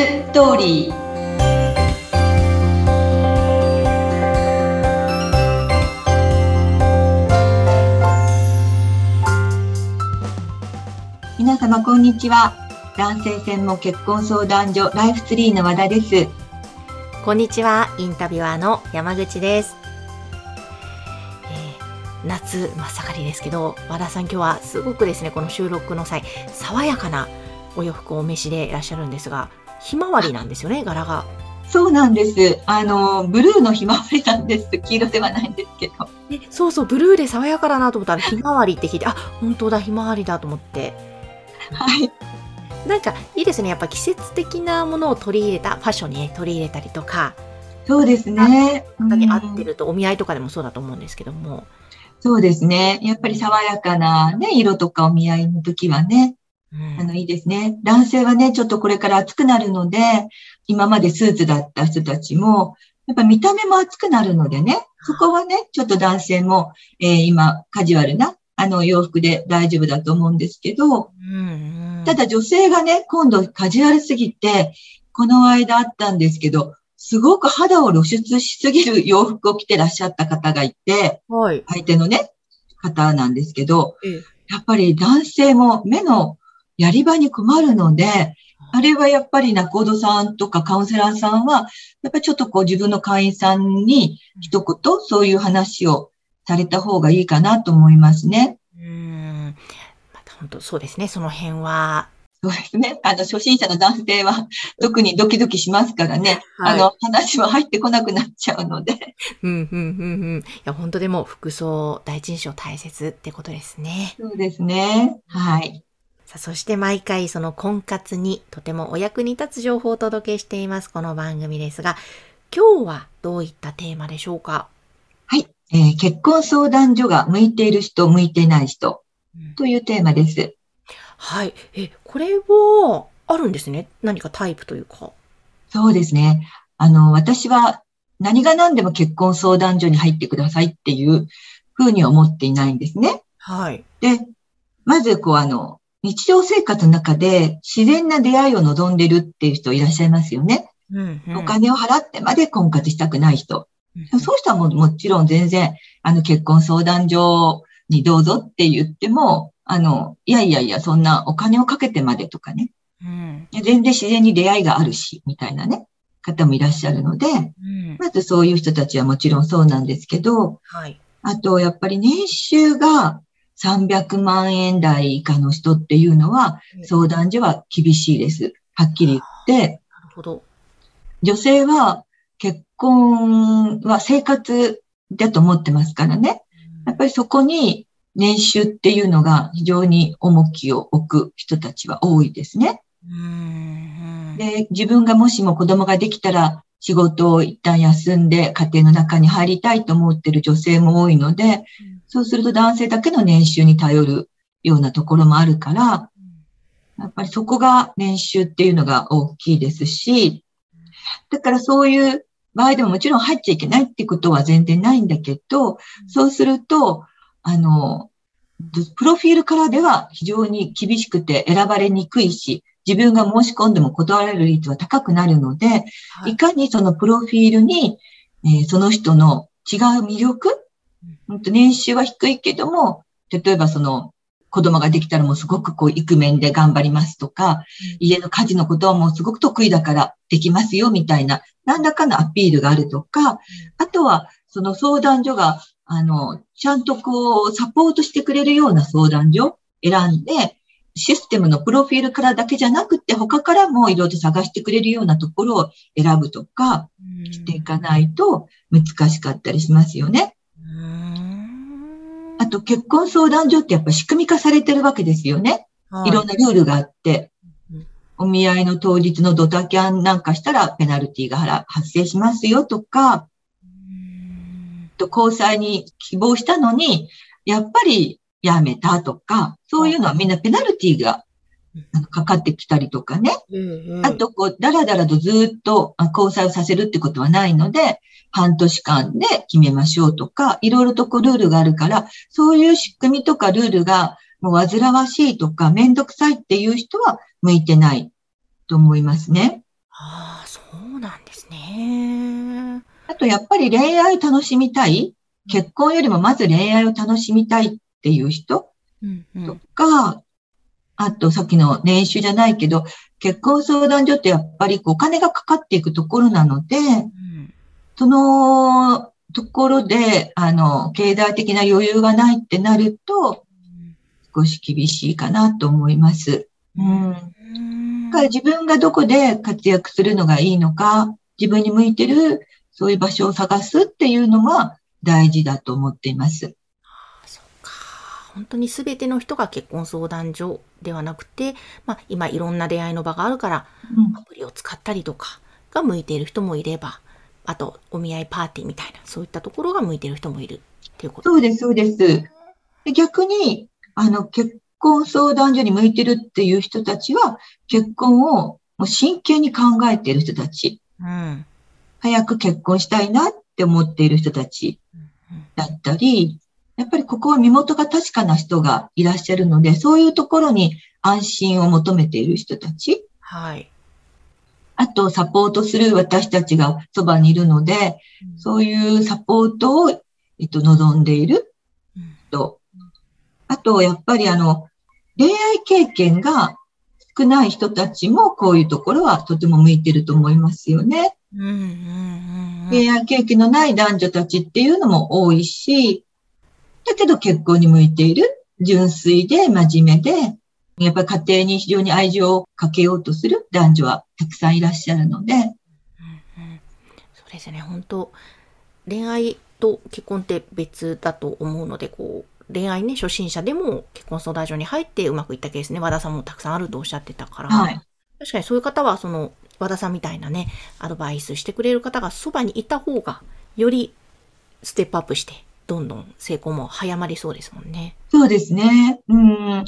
ストーリー皆様こんにちは男性専門結婚相談所ライフツリーの和田ですこんにちは、インタビュアーの山口です。えー夏真っ盛りですけど、和田さん今日はすごくですね、この収録の際、爽やかなお洋服をお召しでいらっしゃるんですが、ひまわりなんですよね、柄が。そうなんです。あのブルーのひまわりなんです。黄色ではないんですけど。でそうそう、ブルーで爽やかだなと思ったら、ひまわりって聞いて、あ、本当だ、ひまわりだと思って。はい。なんかいいですね、やっぱ季節的なものを取り入れた、ファッションにね、取り入れたりとか、そうですね。方に合っうんてると、お見合いとかでもそうだと思うんですけども。そうですね。やっぱり爽やかなね色とかお見合いの時はねうんあの、いいですね。男性はね、ちょっとこれから暑くなるので、今までスーツだった人たちも、やっぱ見た目も暑くなるのでね、そこはね、ちょっと男性も、えー今、カジュアルな、あの、洋服で大丈夫だと思うんですけど、うんうんただ女性がね、今度カジュアルすぎて、この間あったんですけど、すごく肌を露出しすぎる洋服を着てらっしゃった方がいて、はい。相手のね、方なんですけど、ええやっぱり男性も目のやり場に困るので、あれはやっぱり仲人さんとかカウンセラーさんは、やっぱりちょっとこう自分の会員さんに一言そういう話をされた方がいいかなと思いますね。うーん。また本当そうですね。その辺は。そうですね。あの、初心者の男性は特にドキドキしますからね。はいあの、話は入ってこなくなっちゃうので。うん、うん、うん、うん。いや、本当でも服装、第一印象大切ってことですね。そうですね。はい。さあ、そして毎回その婚活にとてもお役に立つ情報をお届けしています。この番組ですが、今日はどういったテーマでしょうか？はい。えー結婚相談所が向いている人、向いていない人というテーマです。はい。え、これは、あるんですね？何かタイプというか。そうですね。あの、私は何が何でも結婚相談所に入ってくださいっていうふうに思っていないんですね。はい。で、まず、こう、あの、日常生活の中で自然な出会いを望んでるっていう人いらっしゃいますよね。うん、うん。お金を払ってまで婚活したくない人。うんそういう人はもうもちろん全然、あの、結婚相談所にどうぞって言っても、あの、いやいやいや、そんなお金をかけてまでとかね。うん。全然自然に出会いがあるし、みたいなね、方もいらっしゃるので、うん。まずそういう人たちはもちろんそうなんですけど、はい。あとやっぱり年収が300万円台以下の人っていうのはうん相談所は厳しいです。はっきり言って、なるほど。女性は結婚は生活だと思ってますからね。やっぱりそこに年収っていうのが非常に重きを置く人たちは多いですね。うん。で、自分がもしも子供ができたら仕事を一旦休んで家庭の中に入りたいと思ってる女性も多いので、そうすると男性だけの年収に頼るようなところもあるから、やっぱりそこが年収っていうのが大きいですし、だからそういう場合でももちろん入っちゃいけないってことは全然ないんだけど、そうすると、あの、プロフィールからでは非常に厳しくて選ばれにくいし、自分が申し込んでも断られる率は高くなるので、はい。いかにそのプロフィールに、えーその人の違う魅力、うん。と年収は低いけども、例えばその子供ができたらもうすごくこう、イクメンで頑張りますとか、家の家事のことはもうすごく得意だからできますよみたいな、何らかのアピールがあるとか、あとはその相談所が、あの、ちゃんとこう、サポートしてくれるような相談所選んで、システムのプロフィールからだけじゃなくて、他からもいろいろと探してくれるようなところを選ぶとかしていかないと難しかったりしますよね。うんあと結婚相談所ってやっぱ仕組み化されてるわけですよね。い。ろんなルールがあって。うん、お見合いの当日のドタキャンなんかしたらペナルティが払発生しますよとか、うん。と交際に希望したのに、やっぱりやめたとか、そういうのはみんなペナルティがあのかかってきたりとかね。うんあと、こう、だらだらとずっとあ交際をさせるってことはないので、半年間で決めましょうとか、いろいろとこうルールがあるから、そういう仕組みとかルールがもう煩わしいとか、めんどくさいっていう人は向いてないと思いますね。ああ、そうなんですね。あとやっぱり恋愛楽しみたい結婚よりもまず恋愛を楽しみたいっていう人うんうとん。か、あとさっきの年収じゃないけど、結婚相談所ってやっぱりこうお金がかかっていくところなので、うんそのところで、あの、経済的な余裕がないってなると、少し厳しいかなと思います。うん。だうんから自分がどこで活躍するのがいいのか、自分に向いてる、そういう場所を探すっていうのが大事だと思っています。本当に全ての人が結婚相談所ではなくて、まあ今いろんな出会いの場があるから、うんアプリを使ったりとかが向いている人もいれば、あとお見合いパーティーみたいな、そういったところが向いている人もいるっていうこと。そうです、そうです。で逆に、あの、結婚相談所に向いてるっていう人たちは、結婚をもう真剣に考えている人たち、うん。早く結婚したいなって思っている人たちだったり、やっぱりここは身元が確かな人がいらっしゃるので、そういうところに安心を求めている人たち、はい。あとサポートする私たちがそばにいるので、そういうサポートを、えっと、望んでいるうん人。あと、やっぱりあの、恋愛経験が少ない人たちもこういうところはとても向いてると思いますよね。恋愛経験のない男女たちっていうのも多いし、だけど結婚に向いている、純粋で真面目で、やっぱり家庭に非常に愛情をかけようとする。男女はたくさんいらっしゃるので、うんうん。そうですね、本当恋愛と結婚って別だと思うので、こう、恋愛ね、初心者でも結婚相談所に入ってうまくいったケースね、和田さんもたくさんあるとおっしゃってたから、はい。確かにそういう方は、その、和田さんみたいなね、アドバイスしてくれる方がそばにいた方が、よりステップアップして、どんどん成功も早まりそうですもんね。そうですね。うん。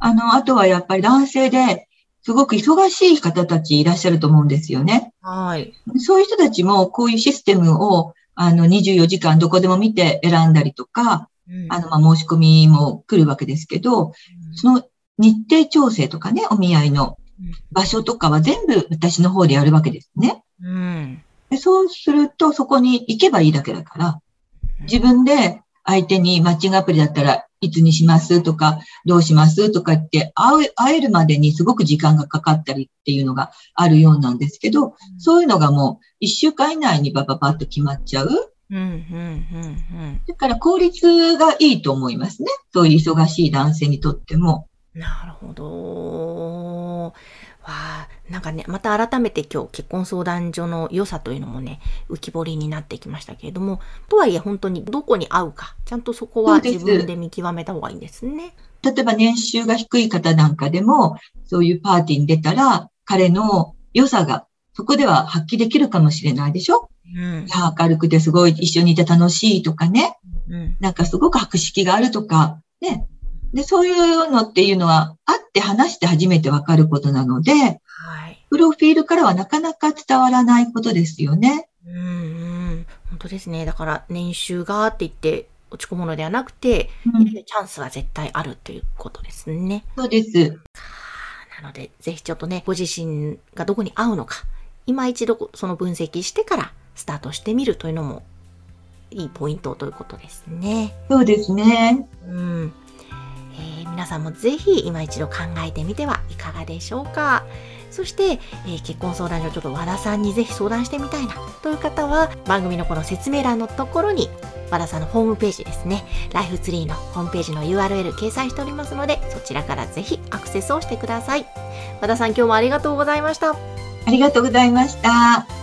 あの、あとはやっぱり男性で、すごく忙しい方たちいらっしゃると思うんですよね。はい。そういう人たちもこういうシステムを、あの、24時間どこでも見て選んだりとか、うんあの、まあ、申し込みも来るわけですけど、その日程調整とかね、お見合いのうん場所とかは全部私の方でやるわけですね。うん。でそうすると、そこに行けばいいだけだから、自分で相手にマッチングアプリだったらいつにしますとか、どうしますとか言って、会え会えるまでにすごく時間がかかったりっていうのがあるようなんですけど、そういうのがもう一週間以内にバババッと決まっちゃう。うん、うん、うん、うん。だから効率がいいと思いますね。そういう忙しい男性にとっても。なるほど。わあ、なんかね、また改めて今日結婚相談所の良さというのもね、浮き彫りになってきましたけれども、とはいえ本当にどこに合うか、ちゃんとそこは自分で見極めた方がいいんですね。例えば年収が低い方なんかでも、そういうパーティーに出たら、彼の良さがそこでは発揮できるかもしれないでしょ？うん明るくてすごい一緒にいて楽しいとかね。うん。なんかすごく博識があるとか、ね。で、そういうのっていうのは、会って話して初めてわかることなので、はい。プロフィールからはなかなか伝わらないことですよね。うん、うん。本当ですね。だから年収がって言って落ち込むのではなくて、うんチャンスは絶対あるということですね。そうです。なので、ぜひちょっとね、ご自身がどこに合うのか、今一度その分析してからスタートしてみるというのもいいポイントということですね。そうですね。うん。えー皆さんもぜひ今一度考えてみてはいかがでしょうか。そして、えー結婚相談所ちょっと和田さんにぜひ相談してみたいなという方は番組のこの説明欄のところに和田さんのホームページですね。ライフツリーのホームページの URL 掲載しておりますのでそちらからぜひアクセスをしてください。和田さん今日もありがとうございました。ありがとうございました。